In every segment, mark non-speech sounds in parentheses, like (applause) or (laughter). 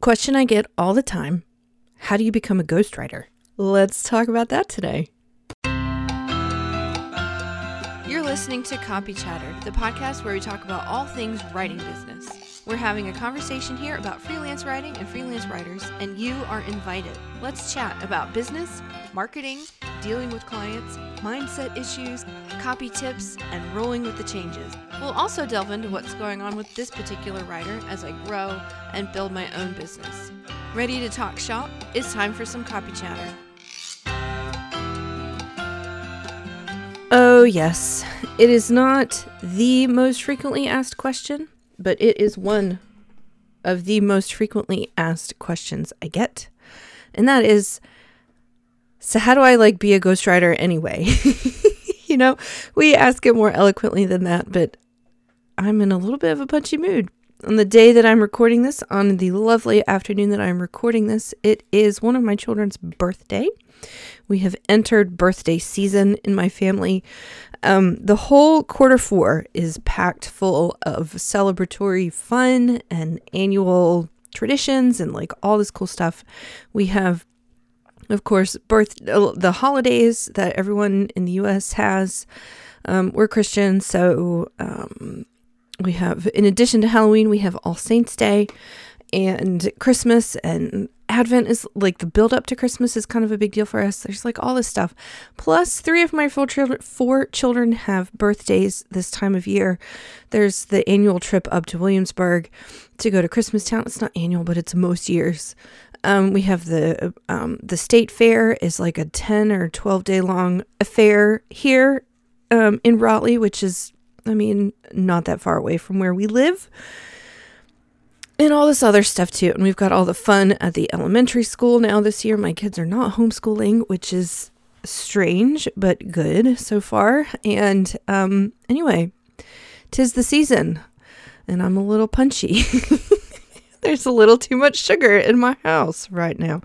Question I get all the time How do you become a ghostwriter? Let's talk about that today. You're listening to Copy Chatter, the podcast where we talk about all things writing business. We're having a conversation here about freelance writing and freelance writers, and you are invited. Let's chat about business, marketing, dealing with clients, mindset issues, copy tips, and rolling with the changes. We'll also delve into what's going on with this particular writer as I grow and build my own business. Ready to talk shop? It's time for some copy chatter. Oh, yes. It is not the most frequently asked question, but it is one of the most frequently asked questions I get. And that is so how do I like be a ghostwriter anyway? (laughs) you know, we ask it more eloquently than that, but I'm in a little bit of a punchy mood. On the day that I'm recording this, on the lovely afternoon that I'm recording this, it is one of my children's birthday. We have entered birthday season in my family. Um, the whole quarter four is packed full of celebratory fun and annual traditions and like all this cool stuff. We have of course, birth uh, the holidays that everyone in the U.S. has. Um, we're Christian, so um, we have, in addition to Halloween, we have All Saints Day and Christmas and Advent is like the build up to Christmas is kind of a big deal for us. There's like all this stuff. Plus, three of my four children, four children have birthdays this time of year. There's the annual trip up to Williamsburg to go to Christmas Town. It's not annual, but it's most years. Um, we have the um, the state fair is like a ten or twelve day long affair here um, in Raleigh, which is, I mean, not that far away from where we live, and all this other stuff too. And we've got all the fun at the elementary school now this year. My kids are not homeschooling, which is strange but good so far. And um, anyway, tis the season, and I'm a little punchy. (laughs) There's a little too much sugar in my house right now.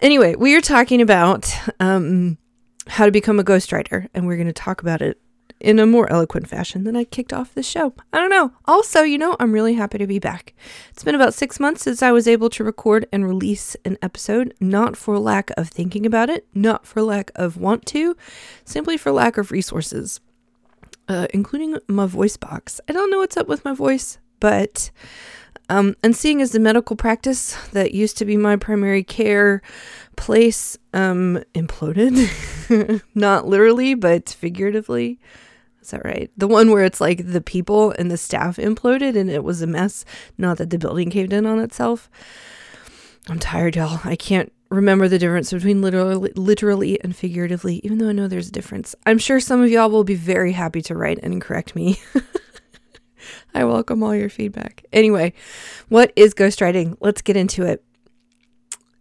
Anyway, we are talking about um, how to become a ghostwriter, and we're going to talk about it in a more eloquent fashion than I kicked off the show. I don't know. Also, you know, I'm really happy to be back. It's been about six months since I was able to record and release an episode, not for lack of thinking about it, not for lack of want to, simply for lack of resources, uh, including my voice box. I don't know what's up with my voice, but um, and seeing as the medical practice that used to be my primary care place um, imploded, (laughs) not literally, but figuratively. Is that right? The one where it's like the people and the staff imploded and it was a mess, not that the building caved in on itself. I'm tired, y'all. I can't remember the difference between literally, literally and figuratively, even though I know there's a difference. I'm sure some of y'all will be very happy to write and correct me. (laughs) I welcome all your feedback. Anyway, what is ghostwriting? Let's get into it.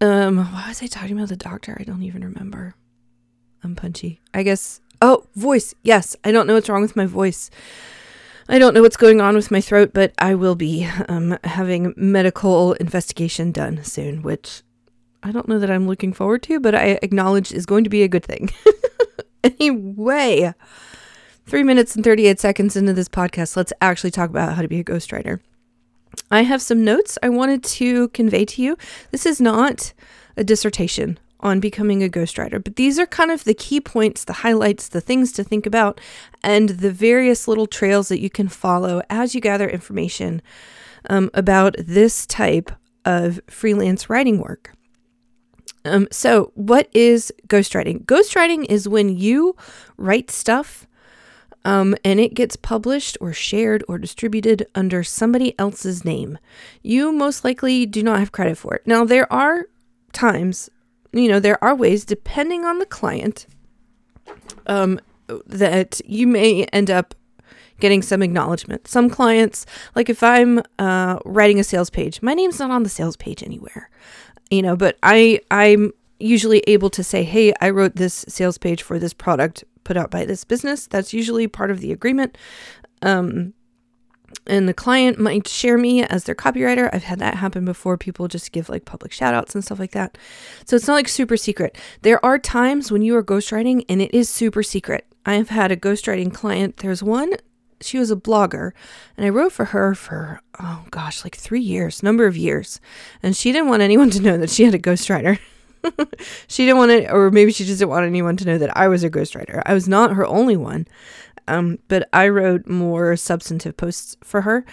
Um, why was I talking about the doctor? I don't even remember. I'm punchy. I guess. Oh, voice. Yes, I don't know what's wrong with my voice. I don't know what's going on with my throat, but I will be um, having medical investigation done soon, which I don't know that I'm looking forward to, but I acknowledge is going to be a good thing. (laughs) anyway, Three minutes and 38 seconds into this podcast, let's actually talk about how to be a ghostwriter. I have some notes I wanted to convey to you. This is not a dissertation on becoming a ghostwriter, but these are kind of the key points, the highlights, the things to think about, and the various little trails that you can follow as you gather information um, about this type of freelance writing work. Um, so, what is ghostwriting? Ghostwriting is when you write stuff um, and it gets published or shared or distributed under somebody else's name. You most likely do not have credit for it. Now, there are times, you know, there are ways, depending on the client, um, that you may end up getting some acknowledgement. Some clients, like if I'm uh, writing a sales page, my name's not on the sales page anywhere, you know, but I I'm usually able to say, hey, I wrote this sales page for this product put out by this business. That's usually part of the agreement. Um, and the client might share me as their copywriter. I've had that happen before. People just give like public shout outs and stuff like that. So it's not like super secret. There are times when you are ghostwriting and it is super secret. I have had a ghostwriting client. There's one she was a blogger, and I wrote for her for oh gosh, like three years, number of years, and she didn't want anyone to know that she had a ghostwriter. (laughs) she didn't want it, or maybe she just didn't want anyone to know that I was a ghostwriter. I was not her only one, um, but I wrote more substantive posts for her.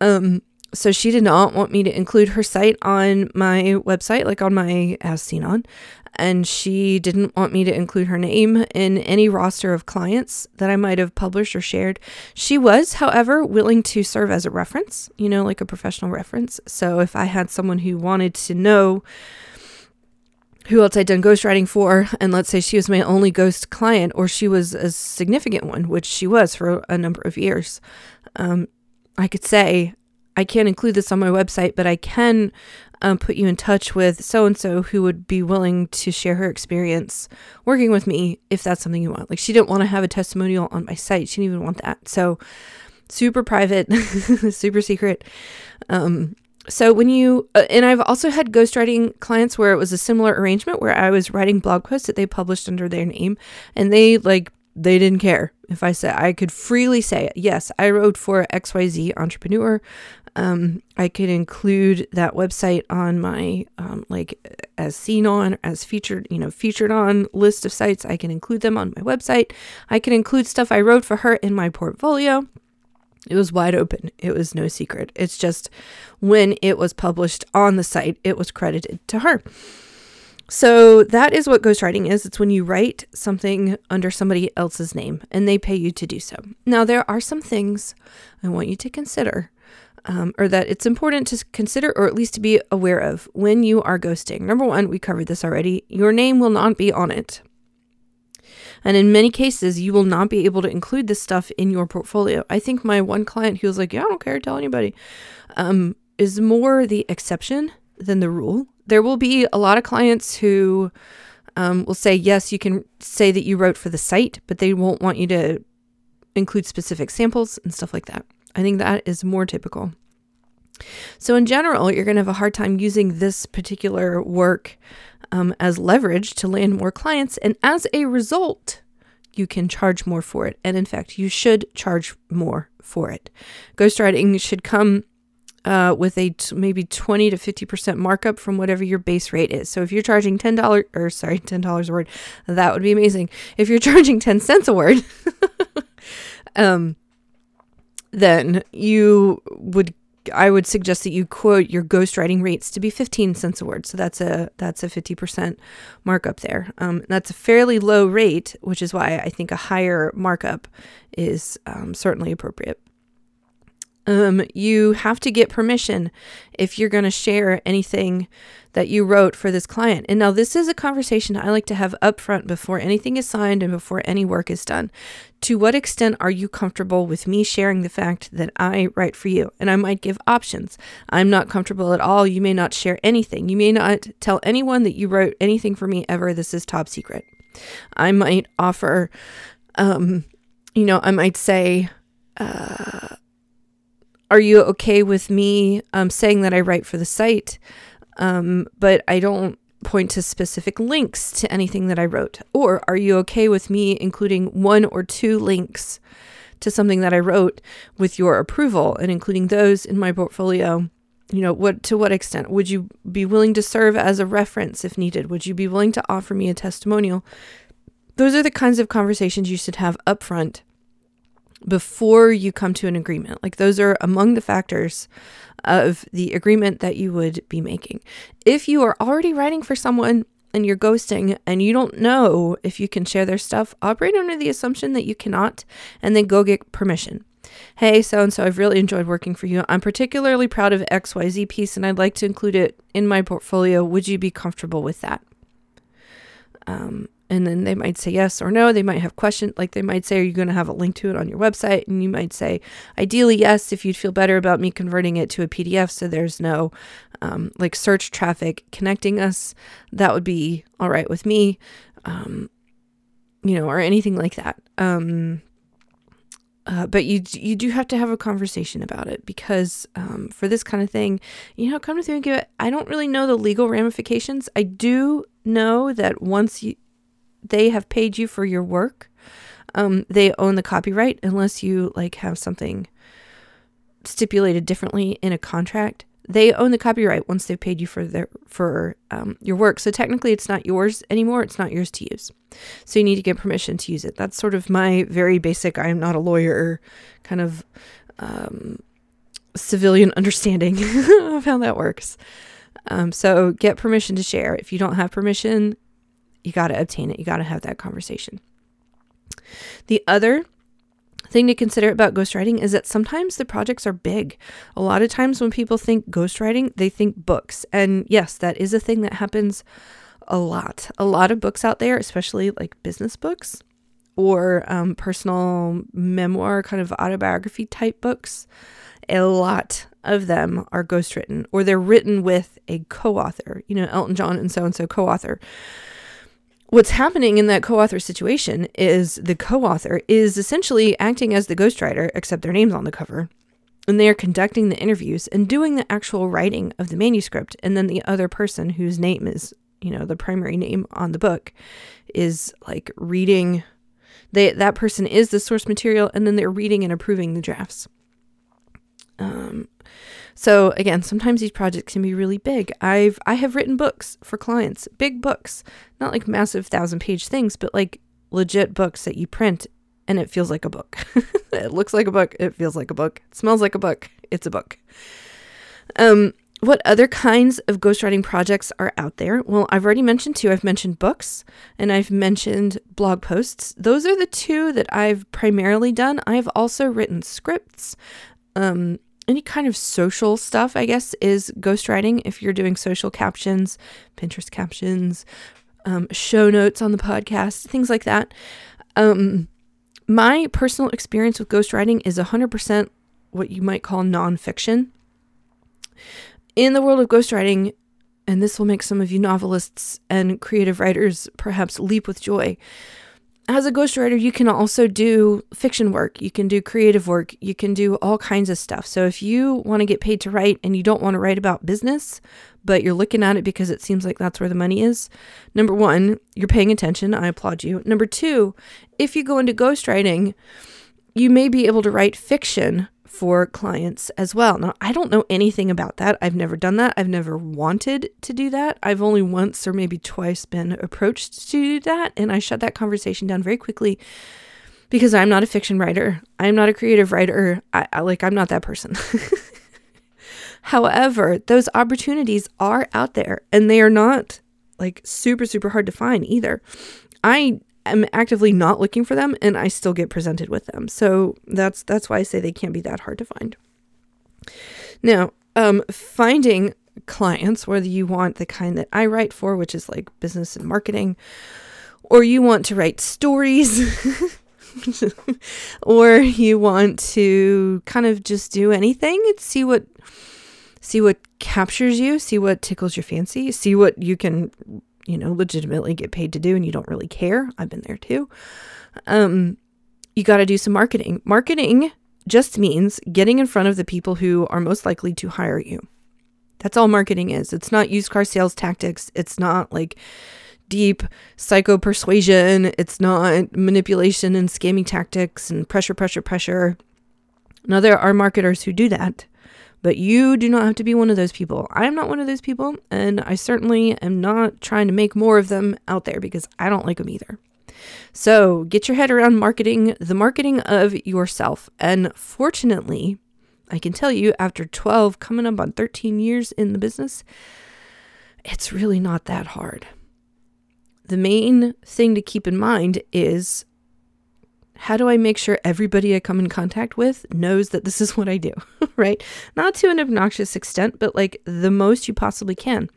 Um, so she did not want me to include her site on my website, like on my As Seen On, and she didn't want me to include her name in any roster of clients that I might have published or shared. She was, however, willing to serve as a reference, you know, like a professional reference. So if I had someone who wanted to know who else I'd done ghostwriting for, and let's say she was my only ghost client, or she was a significant one, which she was for a number of years, um, I could say, I can't include this on my website, but I can um, put you in touch with so and so who would be willing to share her experience working with me if that's something you want. Like, she didn't want to have a testimonial on my site, she didn't even want that. So, super private, (laughs) super secret. Um, so when you uh, and I've also had ghostwriting clients where it was a similar arrangement where I was writing blog posts that they published under their name and they like they didn't care if I said I could freely say yes I wrote for XYZ entrepreneur. Um, I could include that website on my um, like as seen on as featured you know featured on list of sites. I can include them on my website. I can include stuff I wrote for her in my portfolio it was wide open. It was no secret. It's just when it was published on the site, it was credited to her. So that is what ghostwriting is. It's when you write something under somebody else's name and they pay you to do so. Now, there are some things I want you to consider, um, or that it's important to consider, or at least to be aware of when you are ghosting. Number one, we covered this already. Your name will not be on it. And in many cases, you will not be able to include this stuff in your portfolio. I think my one client who was like, Yeah, I don't care, tell anybody, um, is more the exception than the rule. There will be a lot of clients who um, will say, Yes, you can say that you wrote for the site, but they won't want you to include specific samples and stuff like that. I think that is more typical. So, in general, you're going to have a hard time using this particular work um, as leverage to land more clients. And as a result, you can charge more for it. And in fact, you should charge more for it. Ghostwriting should come uh, with a t- maybe 20 to 50% markup from whatever your base rate is. So if you're charging $10 or sorry, $10 a word, that would be amazing. If you're (laughs) charging 10 cents a word, (laughs) um, then you would I would suggest that you quote your ghostwriting rates to be 15 cents a word. So that's a that's a 50% markup there. Um, that's a fairly low rate, which is why I think a higher markup is um, certainly appropriate. Um, you have to get permission if you're going to share anything that you wrote for this client. And now, this is a conversation I like to have upfront before anything is signed and before any work is done. To what extent are you comfortable with me sharing the fact that I write for you? And I might give options. I'm not comfortable at all. You may not share anything. You may not tell anyone that you wrote anything for me ever. This is top secret. I might offer, um, you know, I might say, uh, are you okay with me um, saying that I write for the site? Um, but I don't point to specific links to anything that I wrote. Or are you okay with me including one or two links to something that I wrote with your approval and including those in my portfolio? You know, what to what extent would you be willing to serve as a reference if needed? Would you be willing to offer me a testimonial? Those are the kinds of conversations you should have upfront before you come to an agreement. Like those are among the factors of the agreement that you would be making. If you are already writing for someone and you're ghosting and you don't know if you can share their stuff, operate under the assumption that you cannot and then go get permission. Hey, so and so, I've really enjoyed working for you. I'm particularly proud of XYZ piece and I'd like to include it in my portfolio. Would you be comfortable with that? Um, and then they might say yes or no. They might have questions, like they might say, Are you going to have a link to it on your website? And you might say, Ideally, yes, if you'd feel better about me converting it to a PDF so there's no um, like search traffic connecting us, that would be all right with me, um, you know, or anything like that. Um, uh, but you you do have to have a conversation about it because um, for this kind of thing, you know, come to think of it, I don't really know the legal ramifications. I do know that once you they have paid you for your work, um, they own the copyright unless you like have something stipulated differently in a contract. They own the copyright once they've paid you for their for um, your work. So technically, it's not yours anymore. It's not yours to use. So you need to get permission to use it. That's sort of my very basic. I am not a lawyer, kind of um, civilian understanding (laughs) of how that works. Um, so get permission to share. If you don't have permission, you got to obtain it. You got to have that conversation. The other thing to consider about ghostwriting is that sometimes the projects are big. A lot of times when people think ghostwriting, they think books. And yes, that is a thing that happens a lot. A lot of books out there, especially like business books or um, personal memoir, kind of autobiography type books, a lot of them are ghostwritten or they're written with a co author, you know, Elton John and so and so co author what's happening in that co-author situation is the co-author is essentially acting as the ghostwriter except their name's on the cover and they are conducting the interviews and doing the actual writing of the manuscript and then the other person whose name is you know the primary name on the book is like reading they that person is the source material and then they're reading and approving the drafts. Um so again, sometimes these projects can be really big. I've I have written books for clients, big books, not like massive thousand page things, but like legit books that you print and it feels like a book. (laughs) it looks like a book, it feels like a book, it smells like a book, it's a book. Um what other kinds of ghostwriting projects are out there? Well, I've already mentioned two. I've mentioned books and I've mentioned blog posts. Those are the two that I've primarily done. I've also written scripts, um, any kind of social stuff, I guess, is ghostwriting. If you're doing social captions, Pinterest captions, um, show notes on the podcast, things like that. Um, my personal experience with ghostwriting is 100% what you might call nonfiction. In the world of ghostwriting, and this will make some of you novelists and creative writers perhaps leap with joy as a ghostwriter, you can also do fiction work, you can do creative work, you can do all kinds of stuff. So if you want to get paid to write and you don't want to write about business, but you're looking at it because it seems like that's where the money is, number one, you're paying attention. I applaud you. Number two, if you go into ghostwriting, you may be able to write fiction for clients as well. Now, I don't know anything about that. I've never done that. I've never wanted to do that. I've only once or maybe twice been approached to do that, and I shut that conversation down very quickly because I'm not a fiction writer. I'm not a creative writer. I, I like I'm not that person. (laughs) However, those opportunities are out there and they are not like super super hard to find either. I am actively not looking for them and I still get presented with them. So that's that's why I say they can't be that hard to find. Now, um, finding clients, whether you want the kind that I write for, which is like business and marketing, or you want to write stories, (laughs) or you want to kind of just do anything and see what see what captures you, see what tickles your fancy, see what you can you know, legitimately get paid to do and you don't really care. I've been there too. Um, you got to do some marketing. Marketing just means getting in front of the people who are most likely to hire you. That's all marketing is. It's not used car sales tactics. It's not like deep psycho persuasion. It's not manipulation and scamming tactics and pressure, pressure, pressure. Now, there are marketers who do that. But you do not have to be one of those people. I am not one of those people, and I certainly am not trying to make more of them out there because I don't like them either. So get your head around marketing, the marketing of yourself. And fortunately, I can tell you after 12, coming up on 13 years in the business, it's really not that hard. The main thing to keep in mind is how do I make sure everybody I come in contact with knows that this is what I do, (laughs) right? Not to an obnoxious extent, but like the most you possibly can.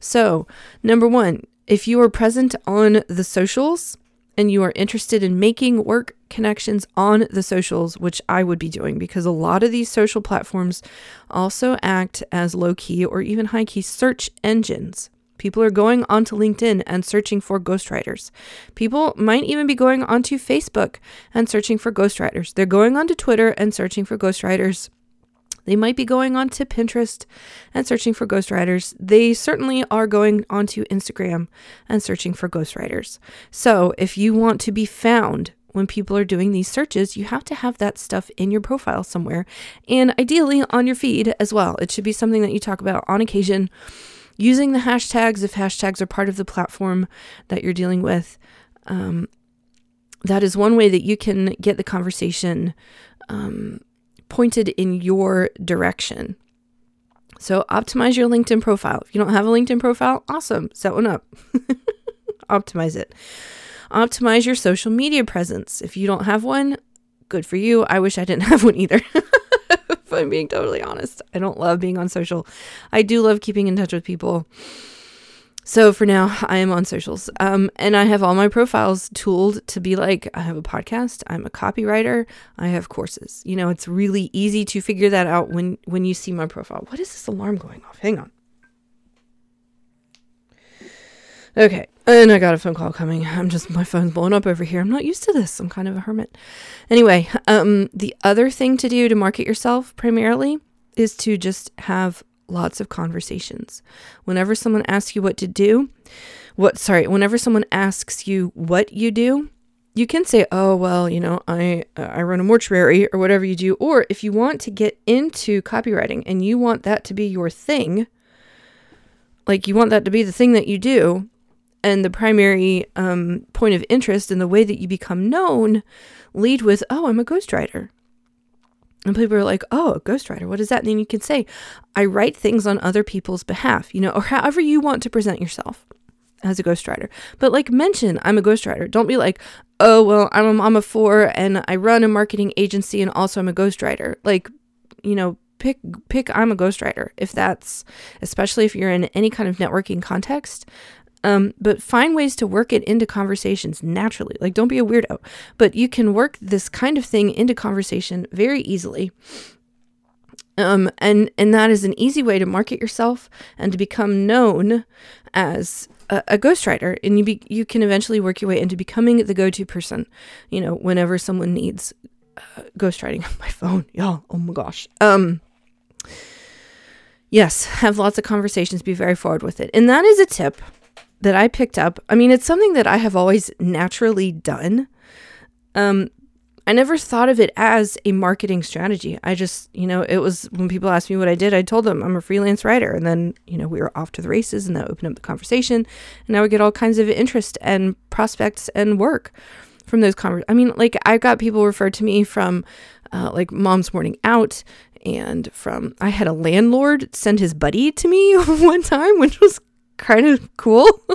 So, number one, if you are present on the socials and you are interested in making work connections on the socials, which I would be doing because a lot of these social platforms also act as low key or even high key search engines. People are going onto LinkedIn and searching for ghostwriters. People might even be going onto Facebook and searching for ghostwriters. They're going onto Twitter and searching for ghostwriters. They might be going onto Pinterest and searching for ghostwriters. They certainly are going onto Instagram and searching for ghostwriters. So, if you want to be found when people are doing these searches, you have to have that stuff in your profile somewhere and ideally on your feed as well. It should be something that you talk about on occasion using the hashtags if hashtags are part of the platform that you're dealing with. Um, that is one way that you can get the conversation um, pointed in your direction. So optimize your LinkedIn profile. If you don't have a LinkedIn profile, awesome, set one up. (laughs) optimize it. Optimize your social media presence. If you don't have one, good for you. I wish I didn't (laughs) have one either. (laughs) if I'm being totally honest, I don't love being on social. I do love keeping in touch with people. So for now, I am on socials. Um, and I have all my profiles tooled to be like, I have a podcast, I'm a copywriter, I have courses. You know, it's really easy to figure that out when when you see my profile. What is this alarm going off? Hang on. Okay. And I got a phone call coming. I'm just my phone's blowing up over here. I'm not used to this. I'm kind of a hermit. Anyway, um the other thing to do to market yourself primarily is to just have lots of conversations. Whenever someone asks you what to do, what sorry, whenever someone asks you what you do, you can say, "Oh, well, you know, I uh, I run a mortuary or whatever you do." Or if you want to get into copywriting and you want that to be your thing, like you want that to be the thing that you do, and the primary um, point of interest and the way that you become known, lead with, "Oh, I'm a ghostwriter." And people are like, oh, a ghostwriter, what is that? And then you can say, I write things on other people's behalf, you know, or however you want to present yourself as a ghostwriter. But like mention, I'm a ghostwriter. Don't be like, oh, well, I'm a mom of four and I run a marketing agency and also I'm a ghostwriter. Like, you know, pick pick I'm a ghostwriter if that's especially if you're in any kind of networking context. Um, but find ways to work it into conversations naturally. Like, don't be a weirdo, but you can work this kind of thing into conversation very easily. Um, and and that is an easy way to market yourself and to become known as a, a ghostwriter. And you be, you can eventually work your way into becoming the go-to person. You know, whenever someone needs uh, ghostwriting on my phone, (laughs) y'all. Oh my gosh. Um. Yes, have lots of conversations. Be very forward with it, and that is a tip that I picked up. I mean, it's something that I have always naturally done. Um, I never thought of it as a marketing strategy. I just, you know, it was when people asked me what I did, I told them I'm a freelance writer. And then, you know, we were off to the races and that opened up the conversation. And now we get all kinds of interest and prospects and work from those conversations. I mean, like, I got people referred to me from uh, like Mom's Morning Out and from, I had a landlord send his buddy to me (laughs) one time, which was kind of cool. (laughs)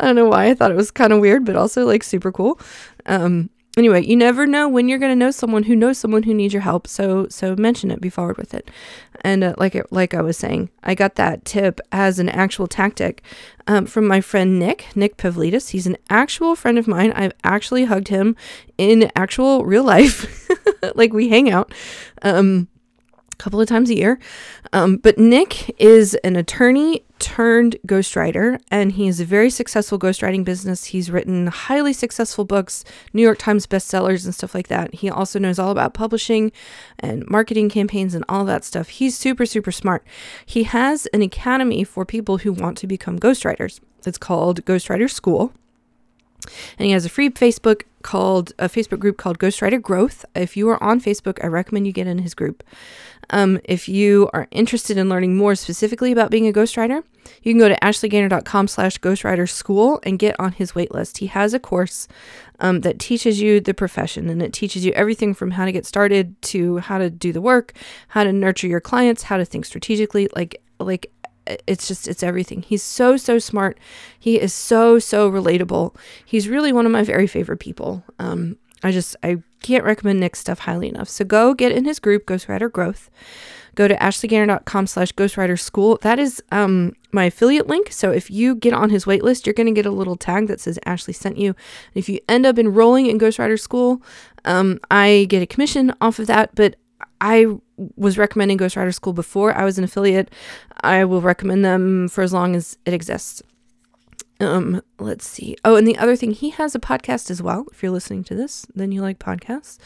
I don't know why I thought it was kind of weird, but also like super cool. Um, anyway, you never know when you're going to know someone who knows someone who needs your help. So so mention it, be forward with it. And uh, like it, like I was saying, I got that tip as an actual tactic um, from my friend Nick, Nick Pavlidis. He's an actual friend of mine. I've actually hugged him in actual real life. (laughs) like we hang out. Um, couple of times a year. Um, but Nick is an attorney turned ghostwriter, and he has a very successful ghostwriting business. He's written highly successful books, New York Times bestsellers, and stuff like that. He also knows all about publishing and marketing campaigns and all that stuff. He's super, super smart. He has an academy for people who want to become ghostwriters. It's called Ghostwriter School. And he has a free Facebook called a Facebook group called Ghostwriter Growth. If you are on Facebook, I recommend you get in his group. Um, if you are interested in learning more specifically about being a ghostwriter, you can go to ashleygainer.com slash ghostwriter school and get on his waitlist. He has a course um, that teaches you the profession and it teaches you everything from how to get started to how to do the work, how to nurture your clients, how to think strategically, like like it's just it's everything. He's so so smart. He is so so relatable. He's really one of my very favorite people. Um, I just I can't recommend Nick's stuff highly enough. So go get in his group, Ghostwriter Growth. Go to ashleygainer.com slash ghostwriter school. That is um, my affiliate link. So if you get on his waitlist, you're going to get a little tag that says Ashley sent you. if you end up enrolling in Ghostwriter School, um, I get a commission off of that. But I was recommending Ghostwriter School before I was an affiliate. I will recommend them for as long as it exists. Um, let's see. Oh, and the other thing, he has a podcast as well. If you're listening to this, then you like podcasts,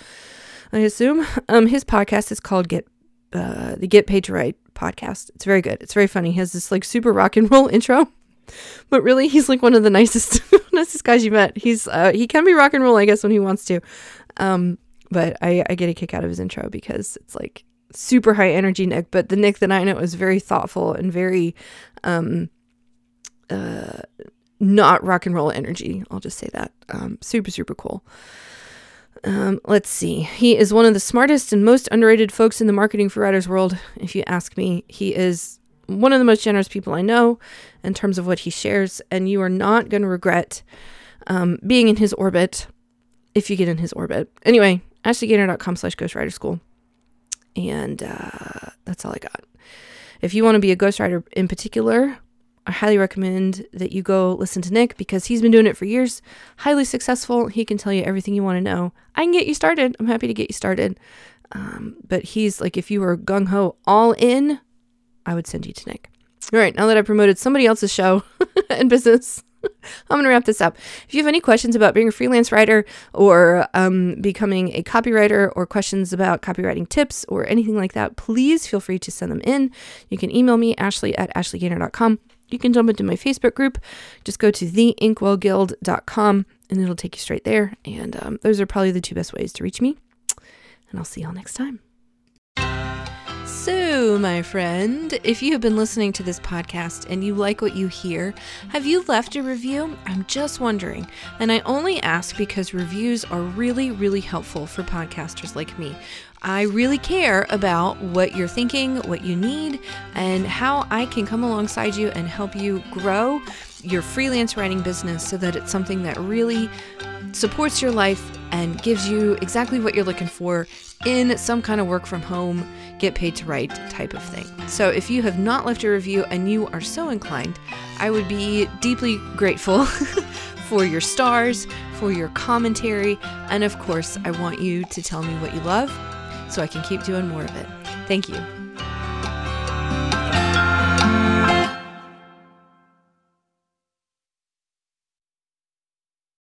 I assume. Um, his podcast is called Get uh, the Get Paid to Write podcast. It's very good. It's very funny. He has this like super rock and roll (laughs) intro. but really, he's like one of the nicest, (laughs) nicest guys you met. He's uh, he can be rock and roll, I guess, when he wants to. Um, but I, I get a kick out of his intro because it's like super high energy Nick, but the Nick that I know is very thoughtful and very um, uh, not rock and roll energy. I'll just say that. Um, super, super cool. Um, let's see. He is one of the smartest and most underrated folks in the marketing for writers world. If you ask me, he is one of the most generous people I know in terms of what he shares, and you are not going to regret um, being in his orbit if you get in his orbit. Anyway, ashleygainer.com slash ghostwriter school. And uh, that's all I got. If you want to be a ghostwriter in particular, I highly recommend that you go listen to Nick because he's been doing it for years, highly successful. He can tell you everything you want to know. I can get you started. I'm happy to get you started. Um, but he's like, if you were gung ho all in, I would send you to Nick. All right, now that I promoted somebody else's show (laughs) and business, (laughs) I'm going to wrap this up. If you have any questions about being a freelance writer or um, becoming a copywriter or questions about copywriting tips or anything like that, please feel free to send them in. You can email me, ashley at ashleygainer.com. You can jump into my Facebook group. Just go to theinkwellguild.com and it'll take you straight there. And um, those are probably the two best ways to reach me. And I'll see y'all next time. So, my friend, if you have been listening to this podcast and you like what you hear, have you left a review? I'm just wondering. And I only ask because reviews are really, really helpful for podcasters like me. I really care about what you're thinking, what you need, and how I can come alongside you and help you grow your freelance writing business so that it's something that really supports your life and gives you exactly what you're looking for in some kind of work from home, get paid to write type of thing. So if you have not left a review and you are so inclined, I would be deeply grateful (laughs) for your stars, for your commentary, and of course, I want you to tell me what you love so I can keep doing more of it. Thank you.